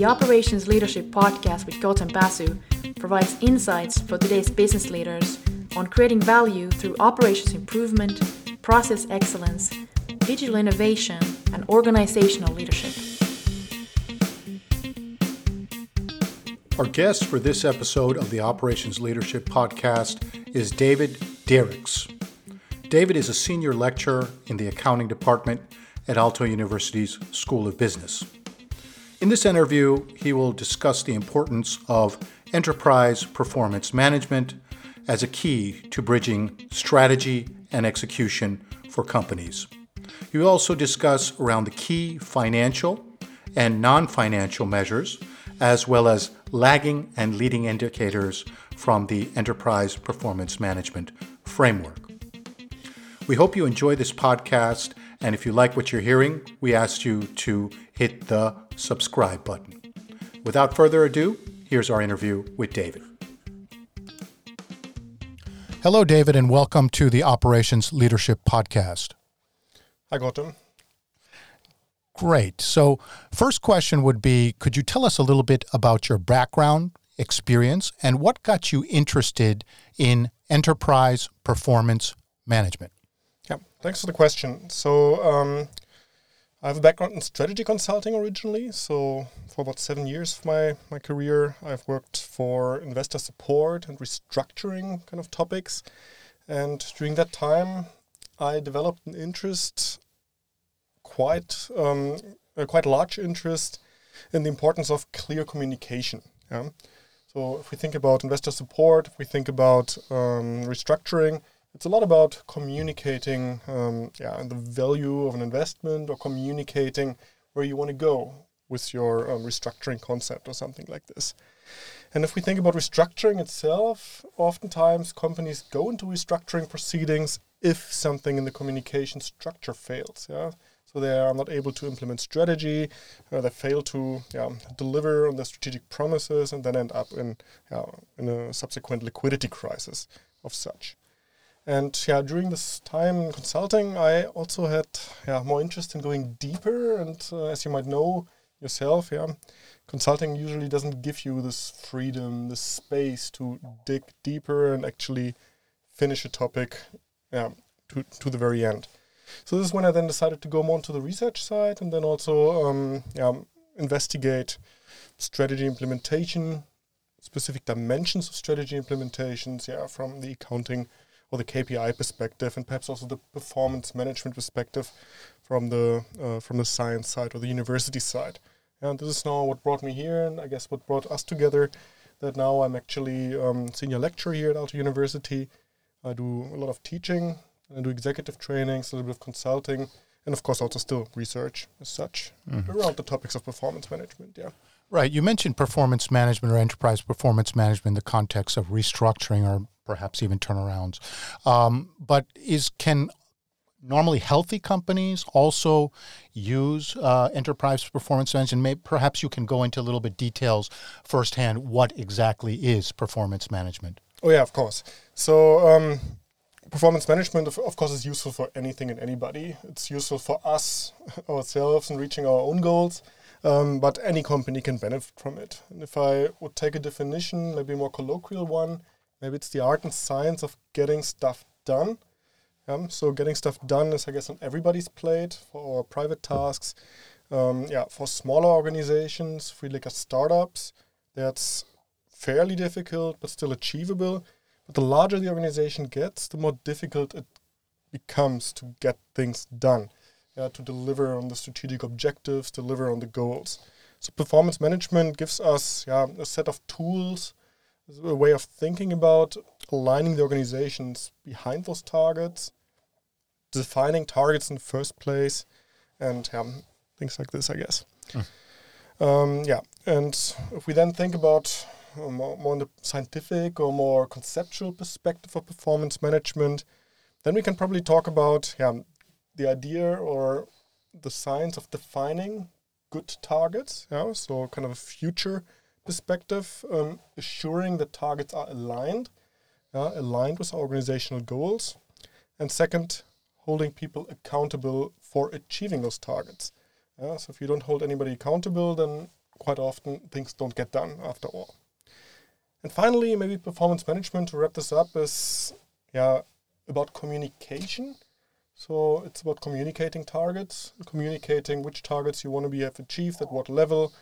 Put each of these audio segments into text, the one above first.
The Operations Leadership podcast with Gautam Basu provides insights for today's business leaders on creating value through operations improvement, process excellence, digital innovation, and organizational leadership. Our guest for this episode of the Operations Leadership Podcast is David Derichs. David is a senior lecturer in the accounting department at Aalto University's School of Business. In this interview, he will discuss the importance of enterprise performance management as a key to bridging strategy and execution for companies. He will also discuss around the key financial and non financial measures, as well as lagging and leading indicators from the enterprise performance management framework. We hope you enjoy this podcast, and if you like what you're hearing, we ask you to hit the subscribe button. Without further ado, here's our interview with David. Hello, David, and welcome to the Operations Leadership Podcast. Hi, Gautam. Great. So, first question would be Could you tell us a little bit about your background, experience, and what got you interested in enterprise performance management? Yeah, thanks for the question. So, um, I have a background in strategy consulting originally. So, for about seven years of my, my career, I've worked for investor support and restructuring kind of topics. And during that time, I developed an interest, quite um, a quite large interest, in the importance of clear communication. Yeah? So, if we think about investor support, if we think about um, restructuring, it's a lot about communicating um, yeah, the value of an investment or communicating where you want to go with your um, restructuring concept or something like this. And if we think about restructuring itself, oftentimes companies go into restructuring proceedings if something in the communication structure fails. Yeah, so they are not able to implement strategy, uh, they fail to yeah, deliver on their strategic promises, and then end up in yeah, in a subsequent liquidity crisis of such. And yeah, during this time in consulting, I also had yeah, more interest in going deeper. And uh, as you might know yourself, yeah, consulting usually doesn't give you this freedom, this space to dig deeper and actually finish a topic yeah, to, to the very end. So this is when I then decided to go more into the research side and then also um, yeah, investigate strategy implementation, specific dimensions of strategy implementations, yeah, from the accounting or the KPI perspective, and perhaps also the performance management perspective from the uh, from the science side or the university side. And this is now what brought me here, and I guess what brought us together. That now I'm actually um, senior lecturer here at Aalto University. I do a lot of teaching, I do executive trainings, a little bit of consulting, and of course also still research as such mm-hmm. around the topics of performance management. Yeah. Right. You mentioned performance management or enterprise performance management in the context of restructuring or perhaps even turnarounds. Um, but is can normally healthy companies also use uh, enterprise performance management? Maybe, perhaps you can go into a little bit details firsthand. What exactly is performance management? Oh yeah, of course. So. Um, performance management, of, of course, is useful for anything and anybody. It's useful for us ourselves in reaching our own goals. Um, but any company can benefit from it. And if I would take a definition, maybe a more colloquial one, Maybe it's the art and science of getting stuff done. Um, so getting stuff done is, I guess, on everybody's plate for private tasks. Um, yeah, for smaller organizations, look at startups, that's fairly difficult but still achievable. But the larger the organization gets, the more difficult it becomes to get things done, yeah, to deliver on the strategic objectives, deliver on the goals. So performance management gives us yeah, a set of tools a way of thinking about aligning the organizations behind those targets, defining targets in the first place, and things like this, I guess. Mm. Um, yeah, and if we then think about uh, more, more in the scientific or more conceptual perspective of performance management, then we can probably talk about yeah, the idea or the science of defining good targets. Yeah, so kind of a future perspective, um, assuring that targets are aligned, uh, aligned with our organizational goals. And second, holding people accountable for achieving those targets. Uh, so if you don't hold anybody accountable, then quite often things don't get done after all. And finally, maybe performance management to wrap this up is yeah about communication. So it's about communicating targets, communicating which targets you want to be have achieved at what level,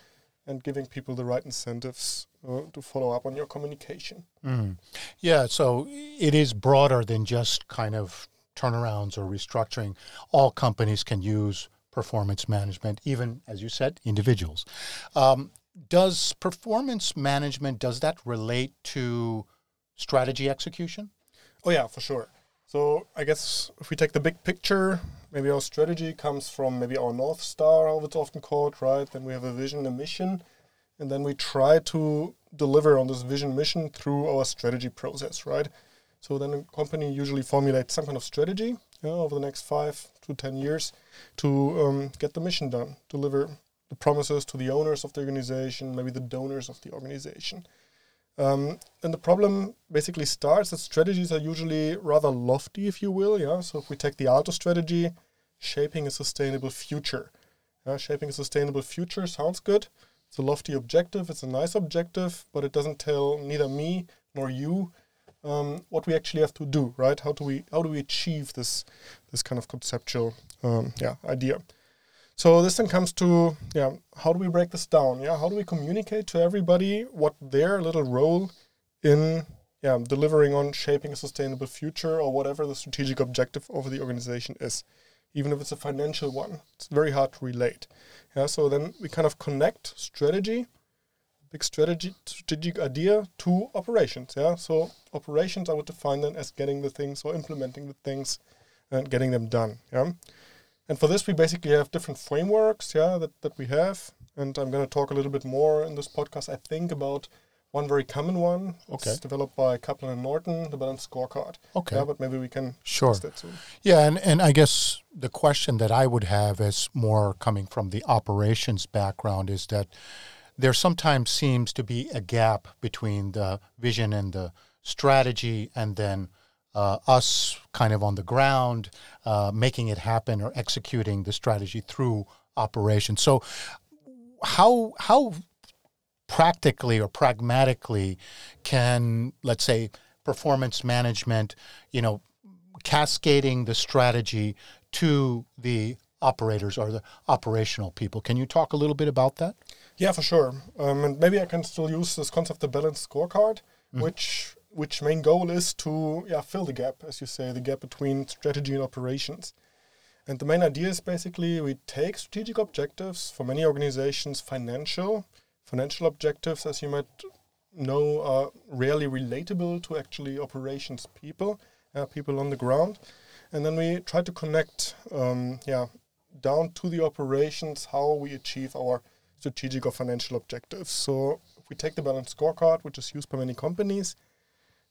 and giving people the right incentives uh, to follow up on your communication. Mm. Yeah, so it is broader than just kind of turnarounds or restructuring. All companies can use performance management, even as you said, individuals. Um, does performance management does that relate to strategy execution? Oh yeah, for sure. So I guess if we take the big picture, maybe our strategy comes from maybe our North Star, how it's often called, right? Then we have a vision, a mission, and then we try to deliver on this vision mission through our strategy process, right? So then a company usually formulates some kind of strategy over the next five to ten years to um, get the mission done, deliver the promises to the owners of the organization, maybe the donors of the organization. Um, and the problem basically starts that strategies are usually rather lofty, if you will. Yeah. So if we take the Aalto strategy, shaping a sustainable future. Yeah, shaping a sustainable future sounds good. It's a lofty objective. It's a nice objective, but it doesn't tell neither me nor you um, what we actually have to do. Right? How do we how do we achieve this this kind of conceptual um, yeah idea? So this then comes to yeah, how do we break this down? Yeah, how do we communicate to everybody what their little role in yeah delivering on shaping a sustainable future or whatever the strategic objective of the organization is, even if it's a financial one. It's very hard to relate. Yeah, so then we kind of connect strategy, big strategy strategic idea to operations. Yeah, so operations I would define then as getting the things or implementing the things and getting them done. Yeah. And for this, we basically have different frameworks, yeah, that, that we have. And I'm going to talk a little bit more in this podcast, I think, about one very common one. Okay. It's developed by Kaplan and Norton, the balanced scorecard. Okay. Yeah, but maybe we can sure. that soon. Yeah, and, and I guess the question that I would have is more coming from the operations background is that there sometimes seems to be a gap between the vision and the strategy and then uh, us kind of on the ground, uh, making it happen or executing the strategy through operations. So, how how practically or pragmatically can let's say performance management, you know, cascading the strategy to the operators or the operational people. Can you talk a little bit about that? Yeah, for sure. Um, and maybe I can still use this concept of the balanced scorecard, mm. which which main goal is to yeah, fill the gap, as you say, the gap between strategy and operations. And the main idea is basically we take strategic objectives for many organizations, financial, financial objectives, as you might know, are rarely relatable to actually operations people, uh, people on the ground. And then we try to connect, um, yeah, down to the operations how we achieve our strategic or financial objectives. So if we take the balance scorecard, which is used by many companies,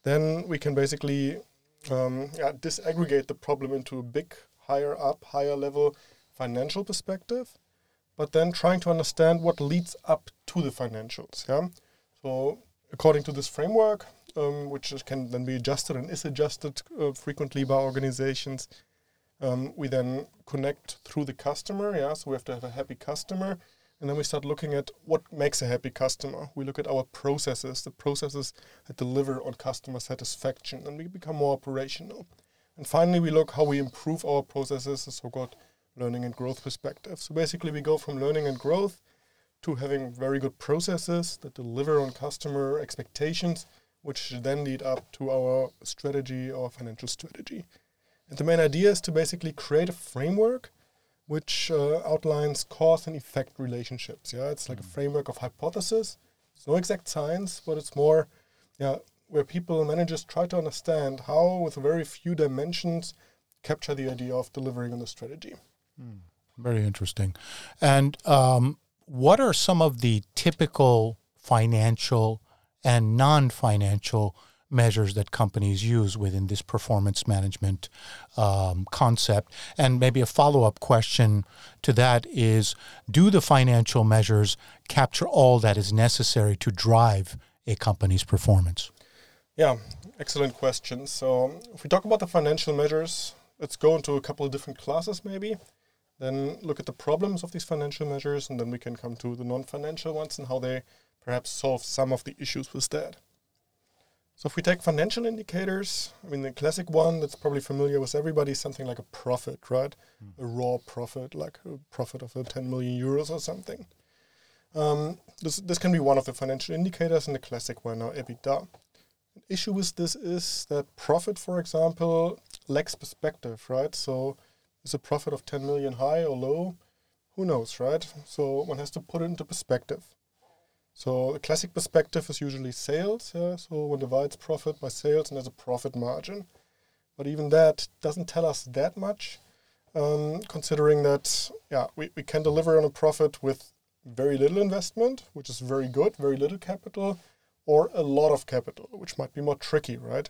then we can basically um, yeah, disaggregate the problem into a big, higher up, higher level financial perspective, but then trying to understand what leads up to the financials. Yeah. So according to this framework, um, which can then be adjusted and is adjusted uh, frequently by organizations, um, we then connect through the customer. Yeah. So we have to have a happy customer and then we start looking at what makes a happy customer. We look at our processes, the processes that deliver on customer satisfaction, and we become more operational. And finally, we look how we improve our processes, the so-called learning and growth perspective. So basically, we go from learning and growth to having very good processes that deliver on customer expectations, which then lead up to our strategy, our financial strategy. And the main idea is to basically create a framework which uh, outlines cause and effect relationships. Yeah, it's like mm. a framework of hypothesis. It's no exact science, but it's more, yeah, where people managers try to understand how, with very few dimensions, capture the idea of delivering on the strategy. Mm. Very interesting. And um, what are some of the typical financial and non-financial measures that companies use within this performance management um, concept. And maybe a follow up question to that is Do the financial measures capture all that is necessary to drive a company's performance? Yeah, excellent question. So, if we talk about the financial measures, let's go into a couple of different classes maybe. then look at the problems of these financial measures, and then we can come to the non-financial ones and how they perhaps solve some of the issues with that. So if we take financial indicators, I mean the classic one that's probably familiar with everybody is something like a profit, right? Mm. A raw profit, like a profit of a 10 million euros or something. Um, this this can be one of the financial indicators, and the classic one now EBITDA. An issue with this is that profit, for example, lacks perspective, right? So is a profit of 10 million high or low? Who knows, right? So one has to put it into perspective. So the classic perspective is usually sales. Yeah? So one divides profit by sales and there's a profit margin. But even that doesn't tell us that much, um, considering that yeah we, we can deliver on a profit with very little investment, which is very good, very little capital, or a lot of capital, which might be more tricky, right?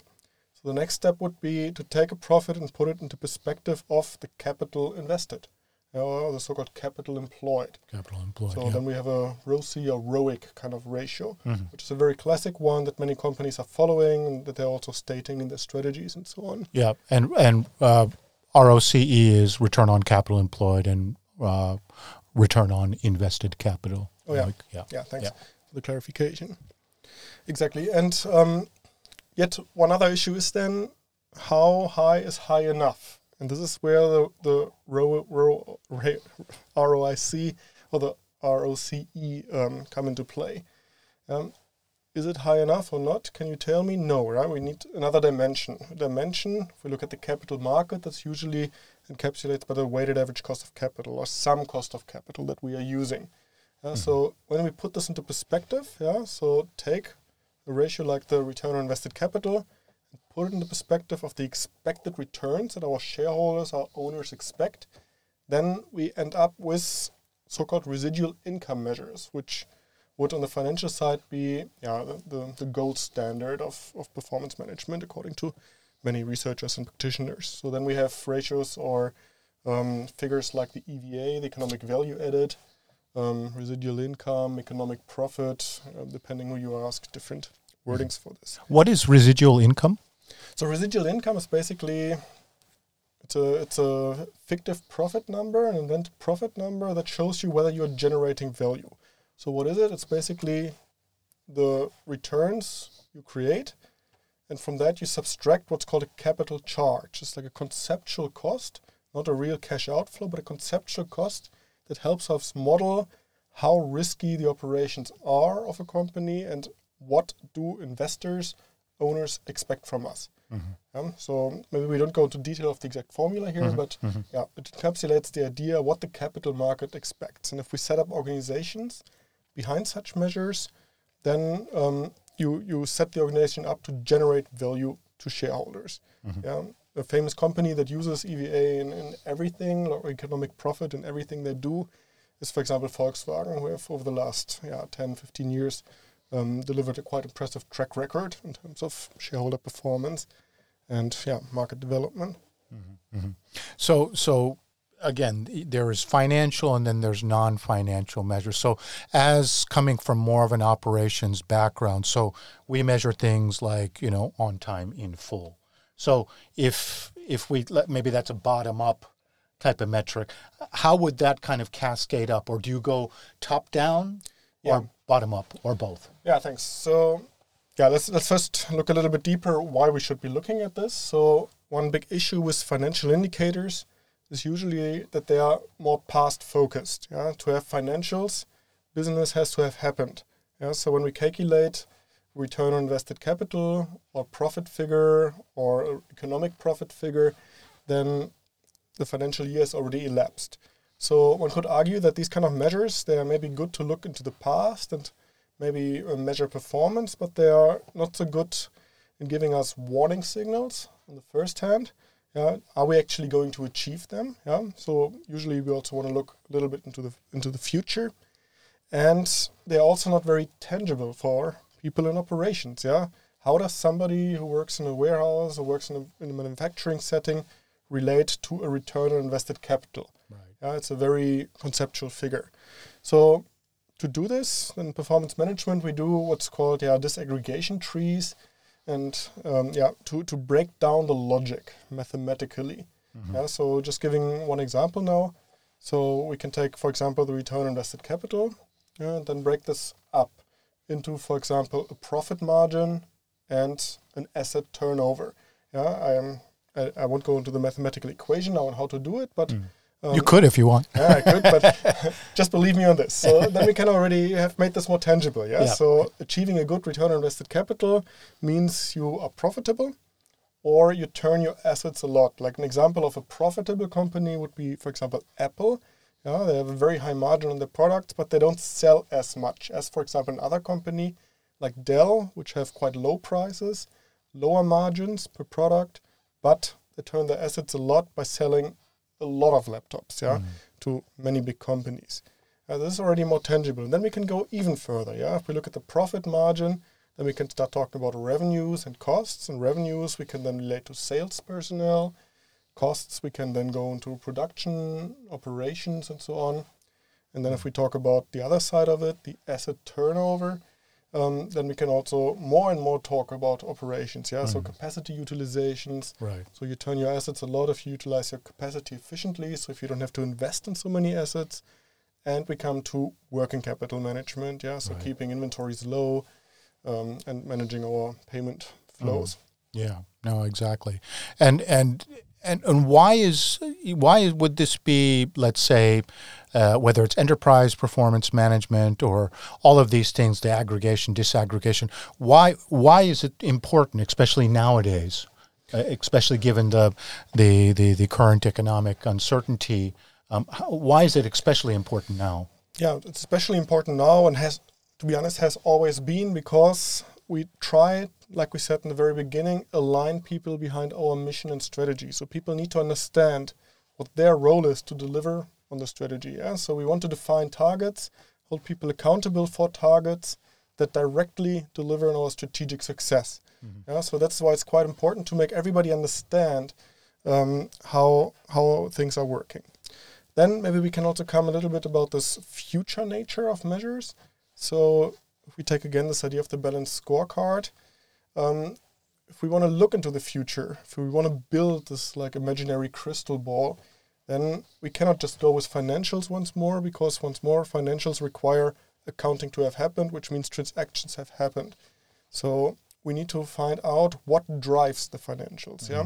So the next step would be to take a profit and put it into perspective of the capital invested or the so-called capital employed. Capital employed. So yeah. then we have a ROCE or ROIC kind of ratio, mm-hmm. which is a very classic one that many companies are following and that they're also stating in their strategies and so on. Yeah, and and uh, ROCE is return on capital employed and uh, return on invested capital. Oh yeah, like, yeah, yeah. Thanks yeah. for the clarification. Exactly, and um, yet one other issue is then how high is high enough? And this is where the, the ro, ro, ROIC or the ROCE um, come into play. Um, is it high enough or not? Can you tell me? No, right? We need another dimension. Dimension, if we look at the capital market, that's usually encapsulated by the weighted average cost of capital or some cost of capital that we are using. Uh, mm-hmm. So when we put this into perspective, yeah, so take a ratio like the return on invested capital, put it in the perspective of the expected returns that our shareholders, our owners expect, then we end up with so-called residual income measures, which would on the financial side be yeah, the, the, the gold standard of, of performance management according to many researchers and practitioners. So then we have ratios or um, figures like the EVA, the economic value added, um, residual income, economic profit, uh, depending who you ask, different wordings for this. What is residual income? So residual income is basically it's a it's a fictive profit number, an invented profit number that shows you whether you're generating value. So what is it? It's basically the returns you create, and from that you subtract what's called a capital charge. It's like a conceptual cost, not a real cash outflow, but a conceptual cost that helps us model how risky the operations are of a company and what do investors owners expect from us. Mm-hmm. Um, so maybe we don't go into detail of the exact formula here, mm-hmm. but mm-hmm. yeah, it encapsulates the idea what the capital market expects. And if we set up organizations behind such measures, then um, you you set the organization up to generate value to shareholders. Mm-hmm. Yeah, a famous company that uses EVA in, in everything, or economic profit in everything they do, is for example Volkswagen, who have over the last yeah 10, 15 years um, delivered a quite impressive track record in terms of shareholder performance and yeah market development. Mm-hmm. Mm-hmm. So so again there is financial and then there's non-financial measures so as coming from more of an operations background so we measure things like you know on time in full so if if we let maybe that's a bottom up type of metric how would that kind of cascade up or do you go top down yeah. or bottom up or both? Yeah, thanks. So, yeah, let's let's first look a little bit deeper why we should be looking at this. So, one big issue with financial indicators is usually that they are more past focused. Yeah, to have financials, business has to have happened. Yeah, so when we calculate return on invested capital or profit figure or economic profit figure, then the financial year is already elapsed. So one could argue that these kind of measures they are maybe good to look into the past and maybe uh, measure performance, but they are not so good in giving us warning signals on the first hand. Yeah, are we actually going to achieve them? Yeah, so usually we also want to look a little bit into the into the future, and they're also not very tangible for people in operations. Yeah, how does somebody who works in a warehouse or works in a, in a manufacturing setting relate to a return on invested capital? Yeah, it's a very conceptual figure. So to do this in performance management, we do what's called yeah disaggregation trees, and um, yeah to to break down the logic mathematically. Mm-hmm. Yeah, so just giving one example now. So we can take, for example, the return on invested capital, yeah, and then break this up into, for example, a profit margin and an asset turnover. Yeah, I am. I, I won't go into the mathematical equation now on how to do it, but mm. Um, you could if you want. yeah, I could, but just believe me on this. So then we can already have made this more tangible. Yeah? yeah. So achieving a good return on invested capital means you are profitable or you turn your assets a lot. Like an example of a profitable company would be, for example, Apple. Yeah, they have a very high margin on their products, but they don't sell as much as, for example, another company like Dell, which have quite low prices, lower margins per product, but they turn their assets a lot by selling a lot of laptops, yeah, mm. to many big companies. Uh, this is already more tangible. And then we can go even further, yeah. If we look at the profit margin, then we can start talking about revenues and costs. And revenues we can then relate to sales personnel. Costs we can then go into production, operations, and so on. And then if we talk about the other side of it, the asset turnover, um, then we can also more and more talk about operations. Yeah, mm. so capacity utilizations. Right. So you turn your assets a lot if you utilize your capacity efficiently. So if you don't have to invest in so many assets, and we come to working capital management. Yeah, so right. keeping inventories low, um, and managing our payment flows. Mm. Yeah, no, exactly. And and and and why is why would this be? Let's say, uh, whether it's enterprise performance management or all of these things, the aggregation, disaggregation. Why why is it important, especially nowadays, uh, especially given the, the the the current economic uncertainty? Um, how, why is it especially important now? Yeah, it's especially important now, and has to be honest, has always been because we try, like we said in the very beginning, align people behind our mission and strategy. So people need to understand what their role is to deliver on the strategy. Yeah? So we want to define targets, hold people accountable for targets that directly deliver on our strategic success. Mm-hmm. Yeah? So that's why it's quite important to make everybody understand um, how how things are working. Then maybe we can also come a little bit about this future nature of measures. So if we take again this idea of the balanced scorecard, um, if we want to look into the future, if we want to build this like imaginary crystal ball, then we cannot just go with financials once more because once more financials require accounting to have happened, which means transactions have happened. So we need to find out what drives the financials. Mm-hmm. Yeah.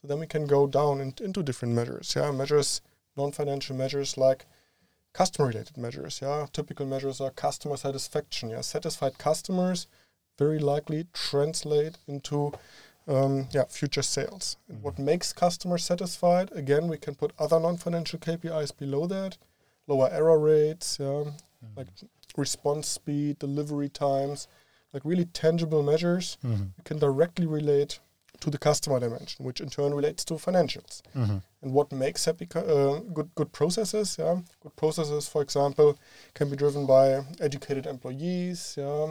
So then we can go down in, into different measures. Yeah, measures, non-financial measures like customer related measures. Yeah, typical measures are customer satisfaction. Yeah, satisfied customers very likely translate into um, yeah future sales. Mm-hmm. what makes customers satisfied? Again, we can put other non-financial KPIs below that, lower error rates, yeah, mm-hmm. like response speed, delivery times, like really tangible measures. Mm-hmm. We can directly relate to the customer dimension, which in turn relates to financials. Mm-hmm. And what makes happy uh, good good processes? Yeah, good processes, for example, can be driven by educated employees, yeah,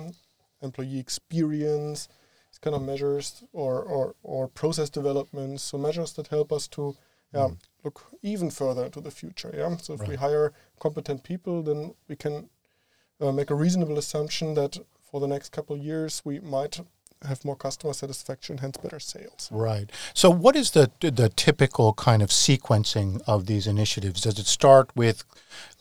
employee experience, these kind of measures, or or or process developments. So measures that help us to yeah, mm. look even further into the future. Yeah, so if right. we hire competent people, then we can uh, make a reasonable assumption that for the next couple of years we might have more customer satisfaction, hence better sales. Right. So, what is the the typical kind of sequencing of these initiatives? Does it start with,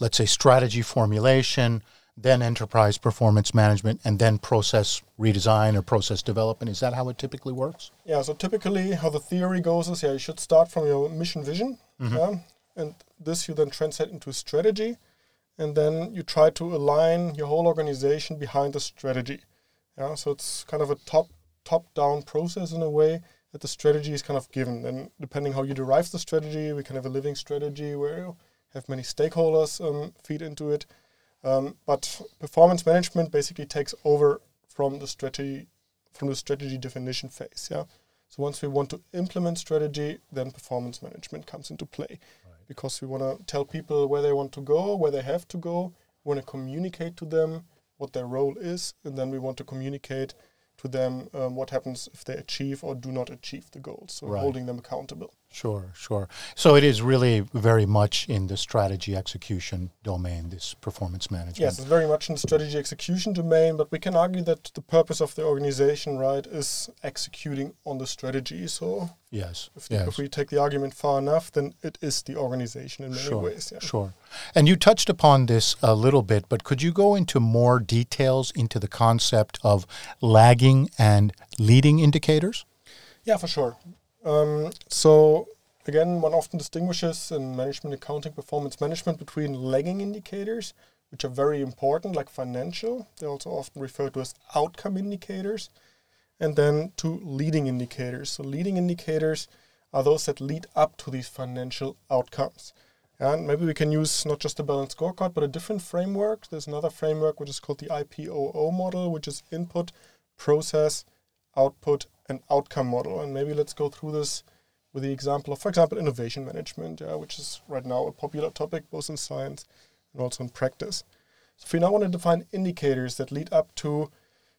let's say, strategy formulation, then enterprise performance management, and then process redesign or process development? Is that how it typically works? Yeah. So typically, how the theory goes is, yeah, you should start from your mission vision, mm-hmm. yeah, and this you then translate into strategy, and then you try to align your whole organization behind the strategy. Yeah, so it's kind of a top top down process in a way that the strategy is kind of given. And depending how you derive the strategy, we can have a living strategy where you have many stakeholders um, feed into it. Um, but performance management basically takes over from the strategy from the strategy definition phase. Yeah. So once we want to implement strategy, then performance management comes into play, right. because we want to tell people where they want to go, where they have to go. We want to communicate to them what their role is, and then we want to communicate to them um, what happens if they achieve or do not achieve the goals. So right. holding them accountable. Sure, sure. So it is really very much in the strategy execution domain, this performance management. Yes, it's very much in the strategy execution domain, but we can argue that the purpose of the organization, right, is executing on the strategy. So yes, if, yes. if we take the argument far enough, then it is the organization in many sure, ways. Yeah. Sure. And you touched upon this a little bit, but could you go into more details into the concept of lagging and leading indicators? Yeah, for sure. Um, so again, one often distinguishes in management accounting performance management between lagging indicators, which are very important, like financial. They're also often referred to as outcome indicators, and then to leading indicators. So leading indicators are those that lead up to these financial outcomes. And maybe we can use not just a balanced scorecard, but a different framework. There's another framework which is called the IPOO model, which is input, process, output, and outcome model. And maybe let's go through this with the example of, for example, innovation management, yeah, which is right now a popular topic both in science and also in practice. So if we now want to define indicators that lead up to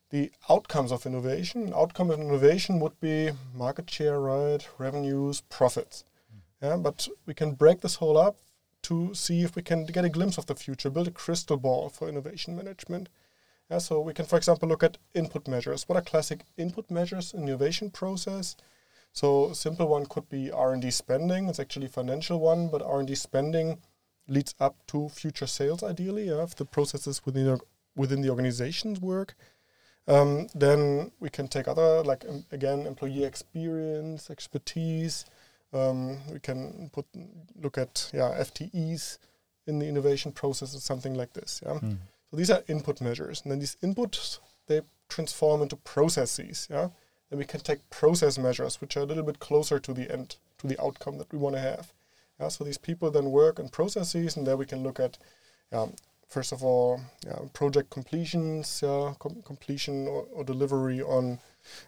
the outcomes of innovation, an outcome of innovation would be market share, right, revenues, profits. Hmm. Yeah, but we can break this whole up to see if we can get a glimpse of the future, build a crystal ball for innovation management. Yeah, so we can, for example, look at input measures. What are classic input measures in innovation process? So a simple one could be R&D spending. It's actually a financial one, but R&D spending leads up to future sales ideally yeah, if the processes within the, within the organizations work. Um, then we can take other, like um, again, employee experience, expertise. Um, we can put look at yeah FTEs in the innovation process or something like this. Yeah. Mm. So these are input measures, and then these inputs they transform into processes. Yeah, then we can take process measures, which are a little bit closer to the end, to the outcome that we want to have. Yeah, so these people then work on processes, and there we can look at, um, first of all, yeah, project completions, yeah, com- completion or, or, delivery on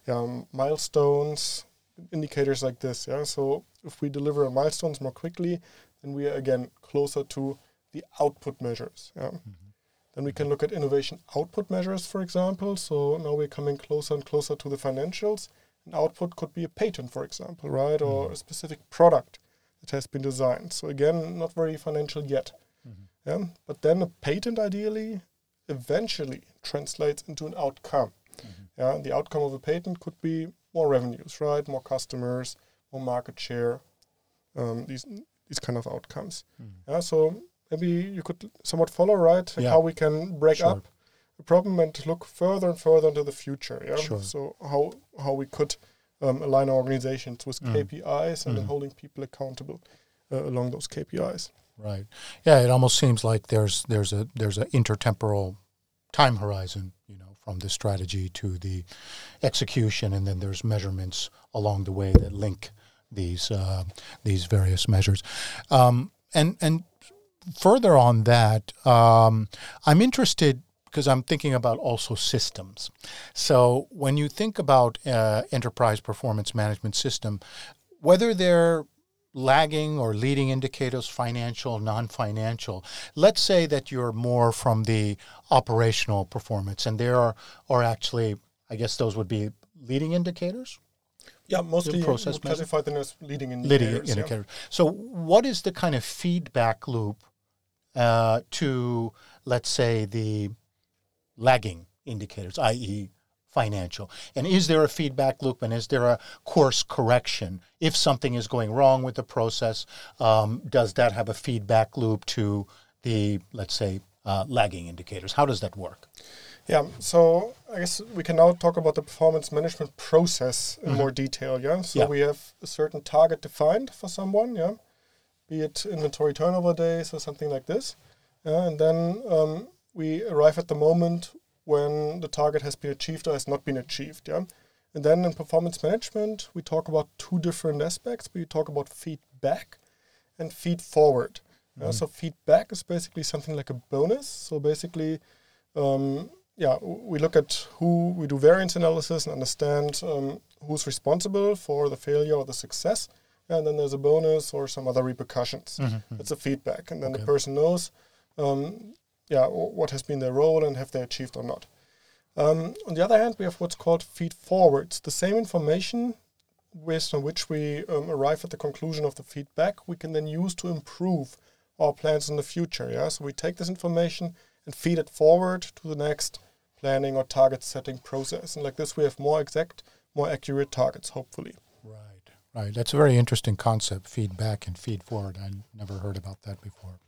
um, milestones, indicators like this. Yeah, so if we deliver on milestones more quickly, then we are again closer to the output measures. Yeah. Mm-hmm. Then we can look at innovation output measures, for example. So now we're coming closer and closer to the financials. An output could be a patent, for example, right? Mm-hmm. Or a specific product that has been designed. So again, not very financial yet. Mm-hmm. Yeah? But then a patent ideally eventually translates into an outcome. Mm-hmm. Yeah, the outcome of a patent could be more revenues, right? More customers, more market share, um, these these kind of outcomes. Mm-hmm. Yeah, so maybe you could somewhat follow, right? Yeah. How we can break sure. up the problem and look further and further into the future. Yeah. Sure. So how how we could um, align our organizations with mm. KPIs and mm. holding people accountable uh, along those KPIs. Right. Yeah. It almost seems like there's there's a there's an intertemporal time horizon. You know, from the strategy to the execution, and then there's measurements along the way that link these uh, these various measures. Um, and and further on that, um, I'm interested because I'm thinking about also systems. So when you think about uh, enterprise performance management system, whether they're lagging or leading indicators, financial, non-financial. Let's say that you're more from the operational performance, and there are, or actually, I guess those would be leading indicators. Yeah, mostly process classified them as leading indicators. Leading indicators. Yeah. So, what is the kind of feedback loop uh, to, let's say, the lagging indicators, i.e., financial? And is there a feedback loop and is there a course correction? If something is going wrong with the process, um, does that have a feedback loop to the, let's say, uh, lagging indicators? How does that work? Yeah, so I guess we can now talk about the performance management process in mm-hmm. more detail. Yeah, so yeah. we have a certain target defined for someone. Yeah, be it inventory turnover days or something like this. Yeah, and then um, we arrive at the moment when the target has been achieved or has not been achieved. Yeah, and then in performance management, we talk about two different aspects. We talk about feedback and feed forward. Mm-hmm. Yeah, so feedback is basically something like a bonus. So basically, um, yeah, we look at who we do variance analysis and understand um, who's responsible for the failure or the success and then there's a bonus or some other repercussions. Mm-hmm. It's a feedback, and then okay. the person knows, um, yeah, what has been their role and have they achieved or not. Um, on the other hand, we have what's called feed forwards. The same information based on which we um, arrive at the conclusion of the feedback, we can then use to improve our plans in the future. Yeah, so we take this information and feed it forward to the next planning or target setting process, and like this, we have more exact, more accurate targets, hopefully. Right, right. That's a very interesting concept: feedback and feed forward. I never heard about that before.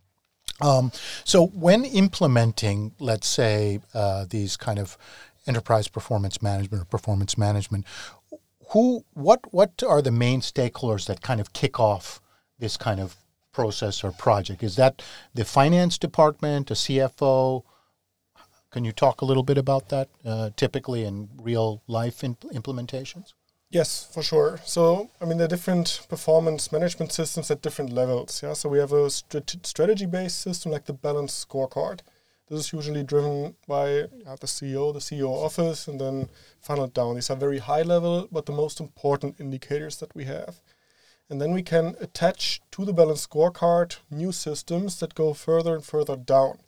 Um, so, when implementing, let's say, uh, these kind of enterprise performance management or performance management, who, what, what are the main stakeholders that kind of kick off this kind of process or project? Is that the finance department, a CFO? Can you talk a little bit about that, uh, typically in real life imp- implementations? Yes, for sure. So, I mean, there are different performance management systems at different levels. Yeah. So we have a strat- strategy-based system like the Balance Scorecard. This is usually driven by uh, the CEO, the CEO office, and then funneled down. These are very high level, but the most important indicators that we have. And then we can attach to the Balance Scorecard new systems that go further and further down.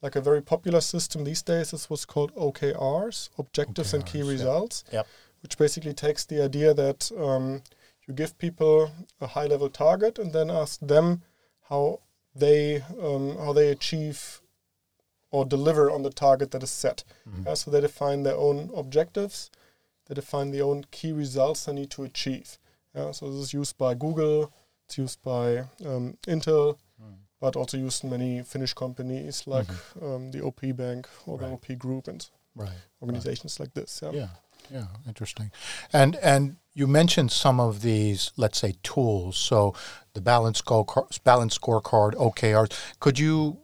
Like a very popular system these days is what's called OKRs, Objectives OKRs, and Key Results. Yep which basically takes the idea that um, you give people a high level target and then ask them how they um, how they achieve or deliver on the target that is set. Mm-hmm. So they define their own objectives, they define their own key results they need to achieve. Yeah, so this is used by Google, it's used by um, Intel, mm. but also used in many Finnish companies like mm-hmm. Um, the OP Bank or right. the OP Group and right. organizations right. like this. Yeah. yeah. Yeah, interesting. And and you mentioned some of these, let's say, tools. So the balance scorecard, balance scorecard, OKRs. Could you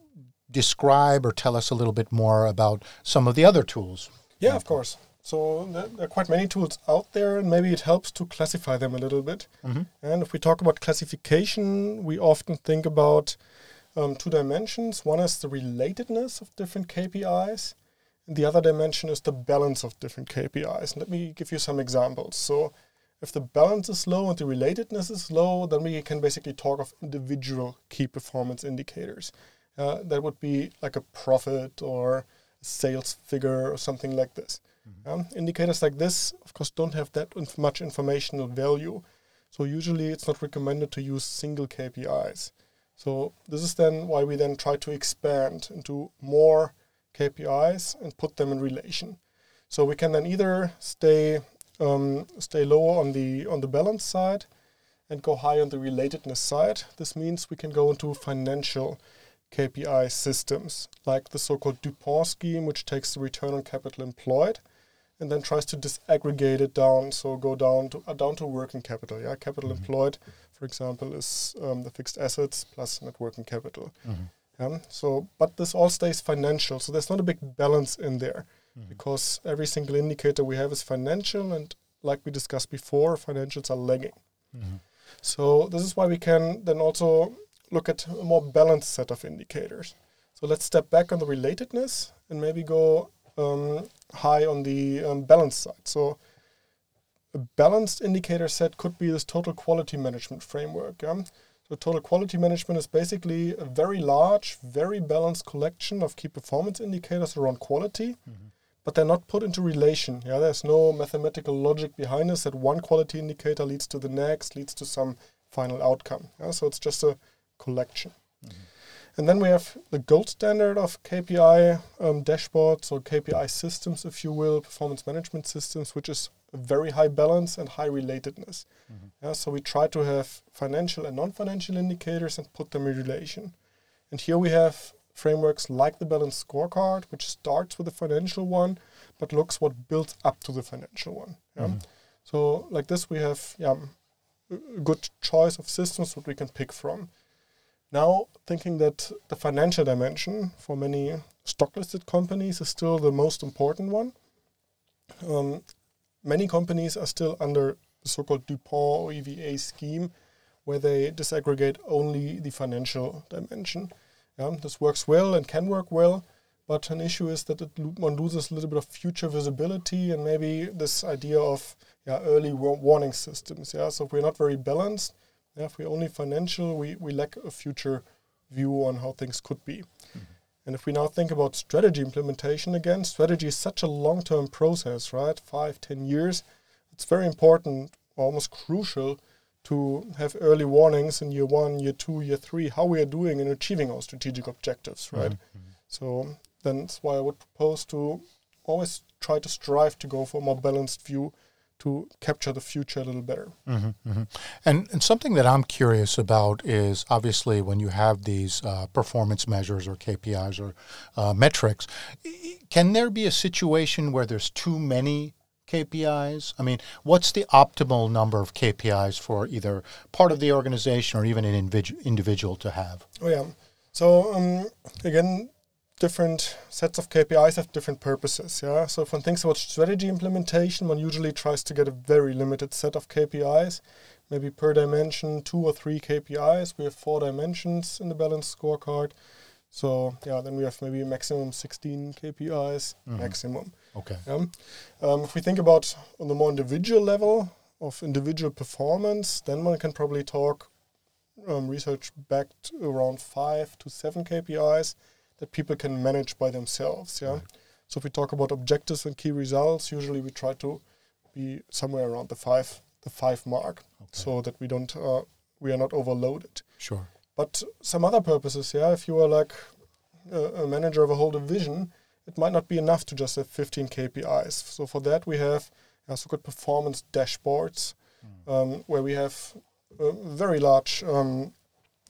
describe or tell us a little bit more about some of the other tools? Yeah, of course. So there are quite many tools out there, and maybe it helps to classify them a little bit. Mm-hmm. And if we talk about classification, we often think about um, two dimensions. One is the relatedness of different KPIs, the other dimension is the balance of different KPIs. Let me give you some examples. So if the balance is low and the relatedness is low, then we can basically talk of individual key performance indicators. Uh, that would be like a profit or a sales figure or something like this. Mm-hmm. Um, indicators like this, of course, don't have that inf- much informational value. So usually it's not recommended to use single KPIs. So this is then why we then try to expand into more KPIs and put them in relation. So we can then either stay um, stay lower on the on the balance side and go high on the relatedness side. This means we can go into financial KPI systems like the so-called DuPont scheme, which takes the return on capital employed and then tries to disaggregate it down. So go down to uh, down to working capital. Yeah, capital mm-hmm. employed, for example, is um, the fixed assets plus net working capital. Mm-hmm. So, but this all stays financial. So there's not a big balance in there mm-hmm. because every single indicator we have is financial, and like we discussed before, financials are lagging. Mm-hmm. So this is why we can then also look at a more balanced set of indicators. So let's step back on the relatedness and maybe go um, high on the um, balance side. So a balanced indicator set could be this total quality management framework. So total quality management is basically a very large, very balanced collection of key performance indicators around quality, mm-hmm. but they're not put into relation. Yeah, there's no mathematical logic behind this that one quality indicator leads to the next, leads to some final outcome. Yeah, so it's just a collection. Mm-hmm. And then we have the gold standard of KPI um, dashboards or KPI systems, if you will, performance management systems, which is very high balance and high relatedness. Mm-hmm. Yeah, so we try to have financial and non-financial indicators and put them in relation. And here we have frameworks like the balance scorecard, which starts with the financial one, but looks what builds up to the financial one. Yeah? Mm-hmm. So like this, we have yeah, a good choice of systems that we can pick from. Now, thinking that the financial dimension for many stock listed companies is still the most important one, um, many companies are still under the so-called DuPont or EVA scheme, where they disaggregate only the financial dimension. Yeah, this works well and can work well, but an issue is that it, one loses a little bit of future visibility and maybe this idea of yeah, early warning systems. Yeah, so if we're not very balanced, yeah, if we're only financial, we, we lack a future view on how things could be. Mm-hmm. And if we now think about strategy implementation again, strategy is such a long term process, right? Five, ten years. It's very important almost crucial to have early warnings in year one, year two, year three, how we are doing in achieving our strategic objectives, right? Mm-hmm. So then that's why I would propose to always try to strive to go for a more balanced view to capture the future a little better. Mm-hmm, mm-hmm. And, and something that I'm curious about is obviously when you have these uh, performance measures or KPIs or uh, metrics, can there be a situation where there's too many KPIs? I mean, what's the optimal number of KPIs for either part of the organization or even an individual to have? Oh, yeah. So, um, again, different sets of KPIs have different purposes. Yeah. So if one thinks about strategy implementation, one usually tries to get a very limited set of KPIs, maybe per dimension, two or three KPIs. We have four dimensions in the balance scorecard. So yeah, then we have maybe a maximum 16 KPIs mm-hmm. maximum. Okay. Yeah. Um, if we think about on the more individual level of individual performance, then one can probably talk um, research backed around five to seven KPIs that people can manage by themselves. Yeah. Right. So if we talk about objectives and key results, usually we try to be somewhere around the five the five mark, okay. so that we don't uh, we are not overloaded. Sure. But some other purposes, yeah. If you are like a, a manager of a whole division, it might not be enough to just have 15 KPIs. So for that we have uh, so-called performance dashboards, mm. um, where we have a very large um,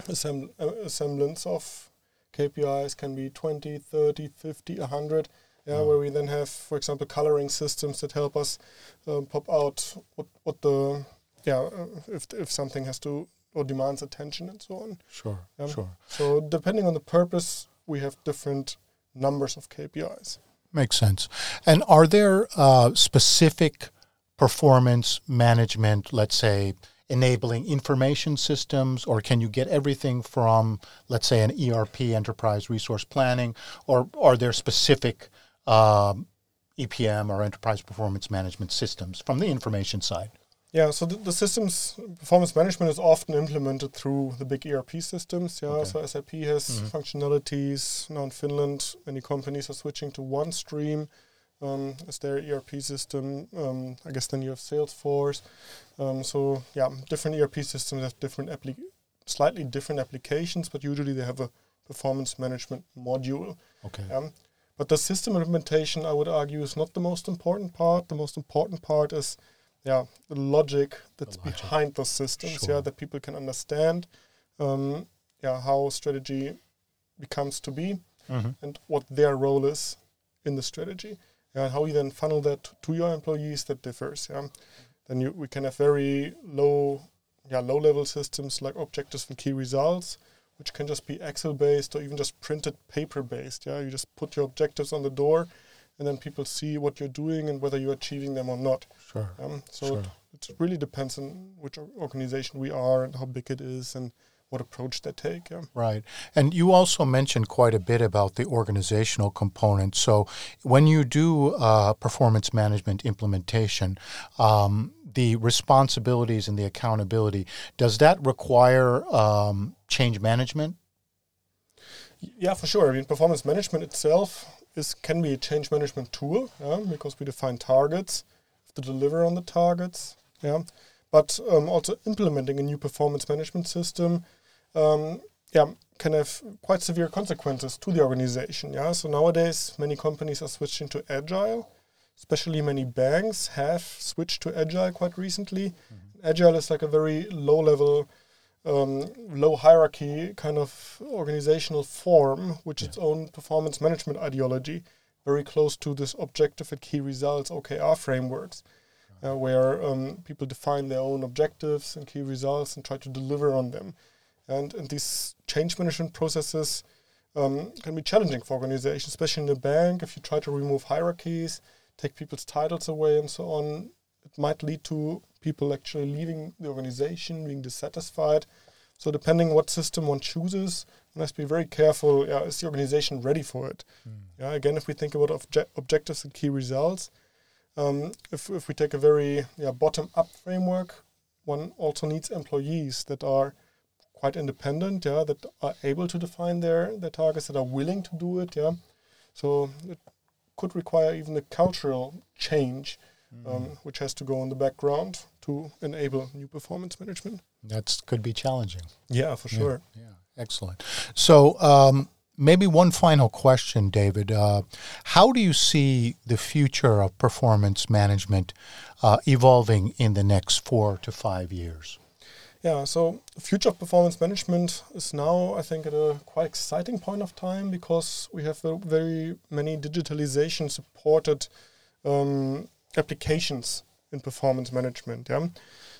assemb- uh, semblance of KPIs can be 20, 30, 50, 100. Yeah, mm. where we then have, for example, coloring systems that help us um, pop out what, what the yeah uh, if if something has to or demands attention and so on. Sure, um, sure. So depending on the purpose, we have different numbers of KPIs. Makes sense. And are there uh, specific performance management, let's say, enabling information systems, or can you get everything from, let's say, an ERP, enterprise resource planning, or are there specific um, EPM or enterprise performance management systems from the information side? Yeah, so the, the, systems performance management is often implemented through the big ERP systems. Yeah, okay. so SAP has mm-hmm. functionalities. Now in Finland, many companies are switching to OneStream um, as their ERP system. Um, I guess then you have Salesforce. Um, so yeah, different ERP systems have different slightly different applications, but usually they have a performance management module. Okay. Um, but the system implementation, I would argue, is not the most important part. The most important part is, yeah, the logic that's the logic. behind those systems. Sure. Yeah, that people can understand. Um, yeah, how strategy becomes to be, mm-hmm. and what their role is in the strategy. Yeah, how you then funnel that to your employees that differs. Yeah, then you, we can have very low, yeah, low level systems like objectives and key results, which can just be Excel based or even just printed paper based. Yeah, you just put your objectives on the door, and then people see what you're doing and whether you're achieving them or not. Sure. Um, so sure. It, it really depends on which organization we are and how big it is and what approach they take. Yeah. Right. And you also mentioned quite a bit about the organizational component. So when you do uh, performance management implementation, um, the responsibilities and the accountability, does that require um, change management? Yeah, for sure. I mean, performance management itself is can be a change management tool yeah, because we define targets to deliver on the targets. Yeah, but um, also implementing a new performance management system um, yeah, can have quite severe consequences to the organization. Yeah, so nowadays many companies are switching to agile. Especially many banks have switched to agile quite recently. Mm-hmm. Agile is like a very low level, um, low hierarchy kind of organizational form, which yeah. its own performance management ideology, very close to this objective and key results OKR frameworks. Uh, where um, people define their own objectives and key results and try to deliver on them. And, and these change management processes um, can be challenging for organizations, especially in a bank. If you try to remove hierarchies, take people's titles away, and so on, it might lead to people actually leaving the organization, being dissatisfied. So, depending what system one chooses, one has to be very careful. Yeah, is the organization ready for it? Mm. Yeah, again, if we think about obje- objectives and key results, um, if, if we take a very yeah, bottom up framework, one also needs employees that are quite independent, yeah, that are able to define their, their targets, that are willing to do it, yeah. So it could require even a cultural change, mm. um, which has to go in the background to enable new performance management. That could be challenging. Yeah, for sure. Yeah, yeah. excellent. So, um, maybe one final question, David. Uh, how do you see the future of performance management uh, evolving in the next four to five years? Yeah, so future of performance management is now, I think, at a quite exciting point of time because we have very many digitalization supported um, applications in performance management. Yeah,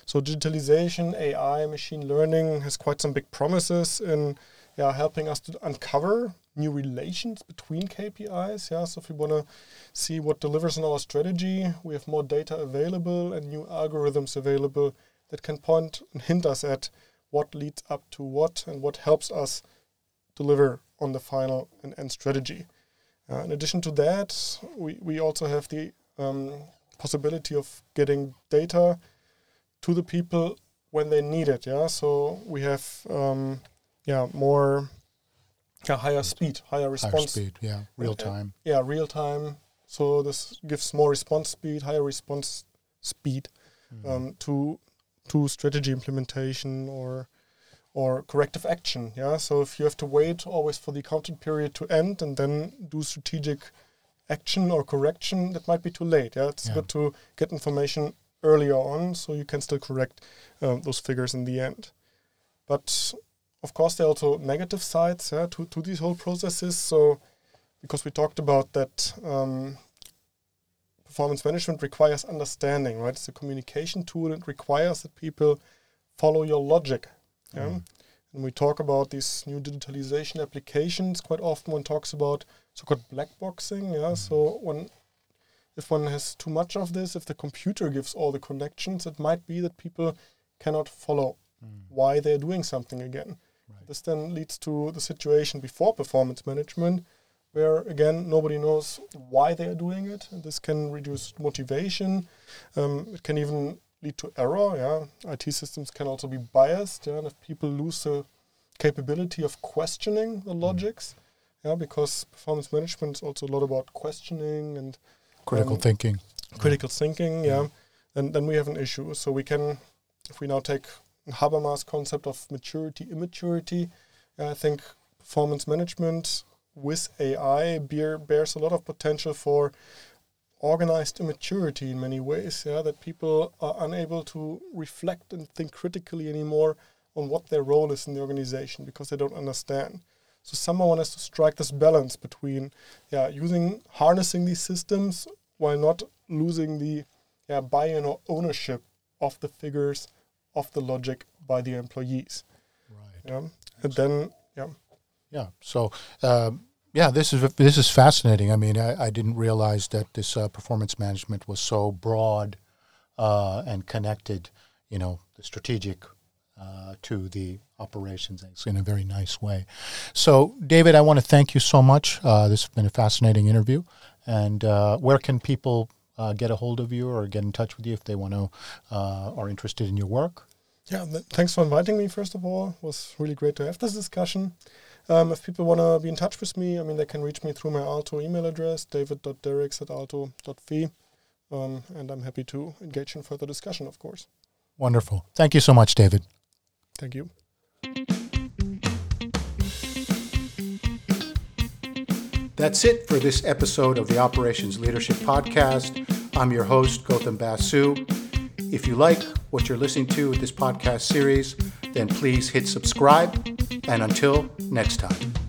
so digitalization, AI, machine learning has quite some big promises in yeah helping us to uncover new relations between KPIs. Yeah, so if we want to see what delivers on our strategy, we have more data available and new algorithms available that can point and hint us at what leads up to what and what helps us deliver on the final and end strategy. Uh, in addition to that, we, we also have the um, possibility of getting data to the people when they need it. Yeah, so we have um, yeah more yeah, higher speed, higher response higher speed. Yeah, real time. yeah, real time. So this gives more response speed, higher response speed mm-hmm. um, to to strategy implementation or or corrective action. Yeah. So if you have to wait always for the accounting period to end and then do strategic action or correction, that might be too late. Yeah. It's yeah. good to get information earlier on so you can still correct um, those figures in the end. But of course, there are also negative sides yeah, to, to these whole processes. So, because we talked about that um, performance management requires understanding, right? It's a communication tool. It requires that people follow your logic. Yeah? Mm. And we talk about these new digitalization applications. Quite often, one talks about so-called black boxing. Yeah. Mm. So when if one has too much of this, if the computer gives all the connections, it might be that people cannot follow mm. why they're doing something again. Right. This then leads to the situation before performance management where again nobody knows why they are doing it. This can reduce motivation. Um, it can even lead to error. Yeah, IT systems can also be biased. Yeah, and if people lose the capability of questioning the mm. logics, yeah, because performance management is also a lot about questioning and critical um, thinking. Critical thinking, yeah. And then we have an issue. So we can, if we now take Habermas concept of maturity, immaturity, I think performance management with AI bear, bears a lot of potential for organized immaturity in many ways. Yeah, that people are unable to reflect and think critically anymore on what their role is in the organization because they don't understand. So someone has to strike this balance between yeah using harnessing these systems while not losing the yeah buy-in or ownership of the figures of the logic by the employees. Right. Yeah. And then yeah. Yeah. So um, yeah, this is this is fascinating. I mean, I, I didn't realize that this uh, performance management was so broad uh, and connected. You know, the strategic uh, to the operations in a very nice way. So, David, I want to thank you so much. Uh, this has been a fascinating interview. And uh, where can people uh, get a hold of you or get in touch with you if they want to are interested in your work? Yeah, th- thanks for inviting me. First of all, it was really great to have this discussion. Um, if people want to be in touch with me, I mean, they can reach me through my Aalto email address, david.derichs at aalto.fi. Um, and I'm happy to engage in further discussion, of course. Wonderful. Thank you so much, David. Thank you. That's it for this episode of the Operations Leadership Podcast. I'm your host, Gautam Basu. If you like what you're listening to with this podcast series, then please hit subscribe. And until next time.